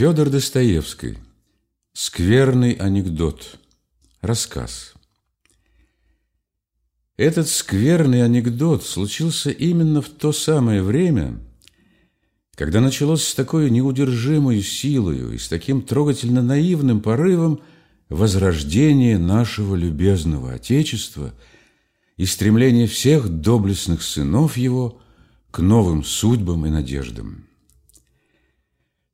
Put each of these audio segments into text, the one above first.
Федор Достоевский. Скверный анекдот. Рассказ. Этот скверный анекдот случился именно в то самое время, когда началось с такой неудержимой силою и с таким трогательно наивным порывом возрождение нашего любезного Отечества и стремление всех доблестных сынов его к новым судьбам и надеждам.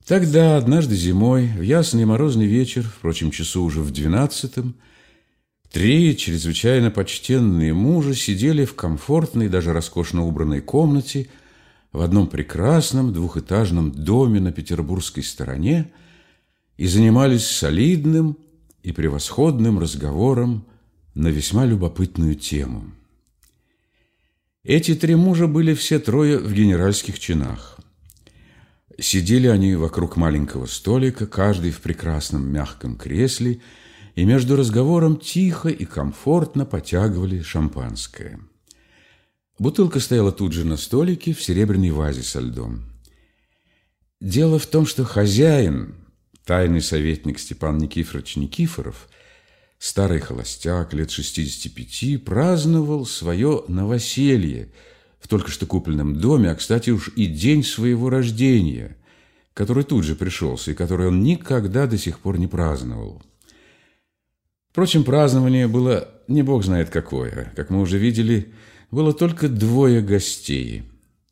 Тогда, однажды зимой, в ясный морозный вечер, впрочем, часу уже в двенадцатом, три чрезвычайно почтенные мужа сидели в комфортной, даже роскошно убранной комнате в одном прекрасном двухэтажном доме на петербургской стороне и занимались солидным и превосходным разговором на весьма любопытную тему. Эти три мужа были все трое в генеральских чинах. Сидели они вокруг маленького столика, каждый в прекрасном мягком кресле, и между разговором тихо и комфортно потягивали шампанское. Бутылка стояла тут же на столике в серебряной вазе со льдом. Дело в том, что хозяин, тайный советник Степан Никифорович Никифоров, старый холостяк, лет 65, праздновал свое новоселье – только что купленном доме, а, кстати, уж и день своего рождения, который тут же пришелся и который он никогда до сих пор не праздновал. Впрочем, празднование было не бог знает какое. Как мы уже видели, было только двое гостей.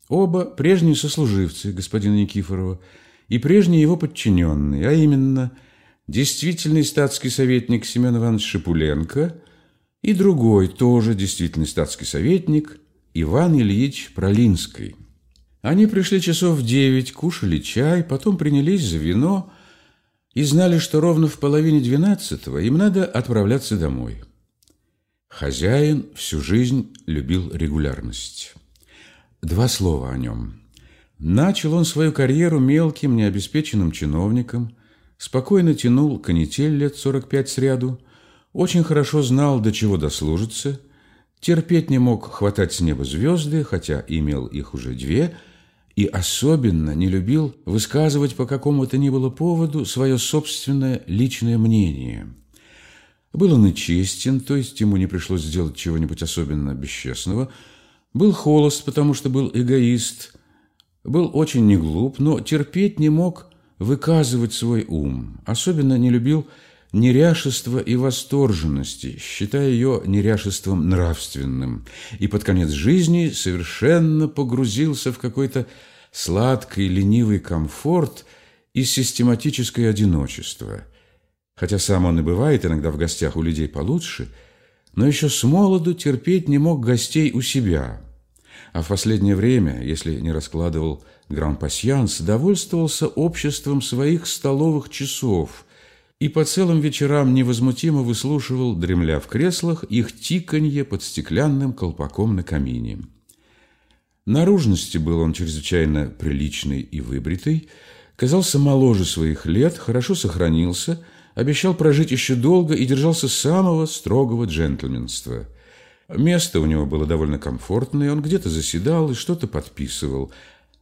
Оба прежние сослуживцы господина Никифорова и прежние его подчиненные, а именно действительный статский советник Семен Иванович Шипуленко и другой, тоже действительный статский советник – Иван Ильич Пролинский. Они пришли часов в девять, кушали чай, потом принялись за вино и знали, что ровно в половине двенадцатого им надо отправляться домой. Хозяин всю жизнь любил регулярность. Два слова о нем. Начал он свою карьеру мелким, необеспеченным чиновником, спокойно тянул канитель лет сорок пять сряду, очень хорошо знал, до чего дослужится – Терпеть не мог хватать с неба звезды, хотя имел их уже две, и особенно не любил высказывать по какому-то ни было поводу свое собственное личное мнение. Был он и честен, то есть ему не пришлось сделать чего-нибудь особенно бесчестного, был холост, потому что был эгоист, был очень неглуп, но терпеть не мог выказывать свой ум, особенно не любил неряшества и восторженности, считая ее неряшеством нравственным, и под конец жизни совершенно погрузился в какой-то сладкий ленивый комфорт и систематическое одиночество. Хотя сам он и бывает иногда в гостях у людей получше, но еще с молоду терпеть не мог гостей у себя, а в последнее время, если не раскладывал гран-пасьянс, довольствовался обществом своих столовых часов – и по целым вечерам невозмутимо выслушивал, дремля в креслах, их тиканье под стеклянным колпаком на камине. Наружности был он чрезвычайно приличный и выбритый, казался моложе своих лет, хорошо сохранился, обещал прожить еще долго и держался самого строгого джентльменства. Место у него было довольно комфортное, он где-то заседал и что-то подписывал.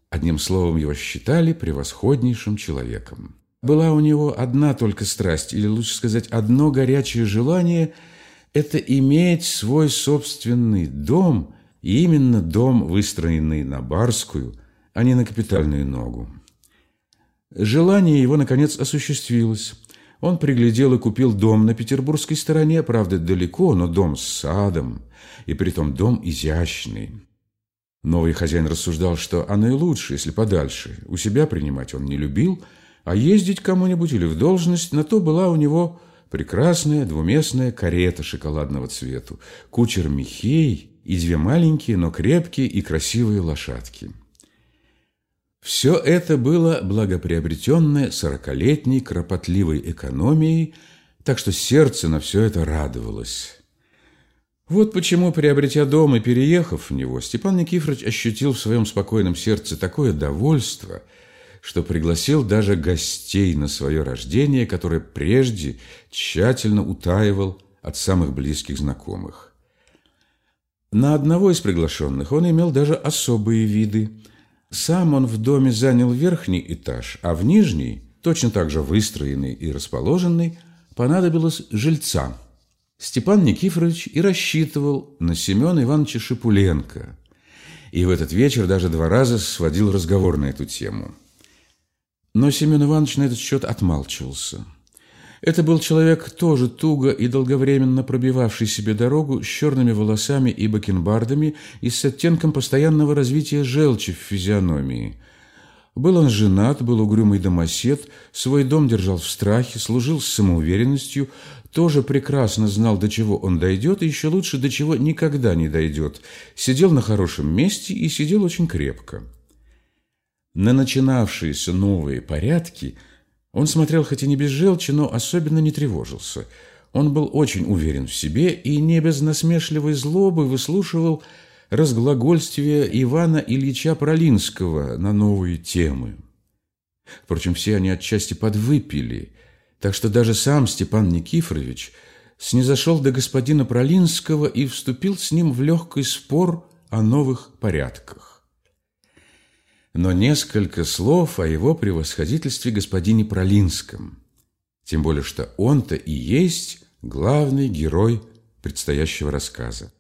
Одним словом, его считали превосходнейшим человеком. Была у него одна только страсть, или лучше сказать, одно горячее желание – это иметь свой собственный дом, и именно дом, выстроенный на барскую, а не на капитальную ногу. Желание его, наконец, осуществилось. Он приглядел и купил дом на петербургской стороне, правда, далеко, но дом с садом, и притом дом изящный. Новый хозяин рассуждал, что оно и лучше, если подальше. У себя принимать он не любил – а ездить кому-нибудь или в должность, на то была у него прекрасная двуместная карета шоколадного цвету, кучер Михей и две маленькие, но крепкие и красивые лошадки. Все это было благоприобретенное сорокалетней кропотливой экономией, так что сердце на все это радовалось. Вот почему, приобретя дом и переехав в него, Степан Никифорович ощутил в своем спокойном сердце такое довольство – что пригласил даже гостей на свое рождение, которое прежде тщательно утаивал от самых близких знакомых. На одного из приглашенных он имел даже особые виды. Сам он в доме занял верхний этаж, а в нижний точно так же выстроенный и расположенный, понадобилось жильца. Степан Никифорович и рассчитывал на Семена Ивановича Шипуленко, и в этот вечер даже два раза сводил разговор на эту тему. Но Семен Иванович на этот счет отмалчивался. Это был человек, тоже туго и долговременно пробивавший себе дорогу с черными волосами и бакенбардами и с оттенком постоянного развития желчи в физиономии. Был он женат, был угрюмый домосед, свой дом держал в страхе, служил с самоуверенностью, тоже прекрасно знал, до чего он дойдет, и еще лучше, до чего никогда не дойдет. Сидел на хорошем месте и сидел очень крепко. На начинавшиеся новые порядки – он смотрел хоть и не без желчи, но особенно не тревожился. Он был очень уверен в себе и не без насмешливой злобы выслушивал разглагольствие Ивана Ильича Пролинского на новые темы. Впрочем, все они отчасти подвыпили, так что даже сам Степан Никифорович снизошел до господина Пролинского и вступил с ним в легкий спор о новых порядках но несколько слов о его превосходительстве господине Пролинском, тем более что он-то и есть главный герой предстоящего рассказа.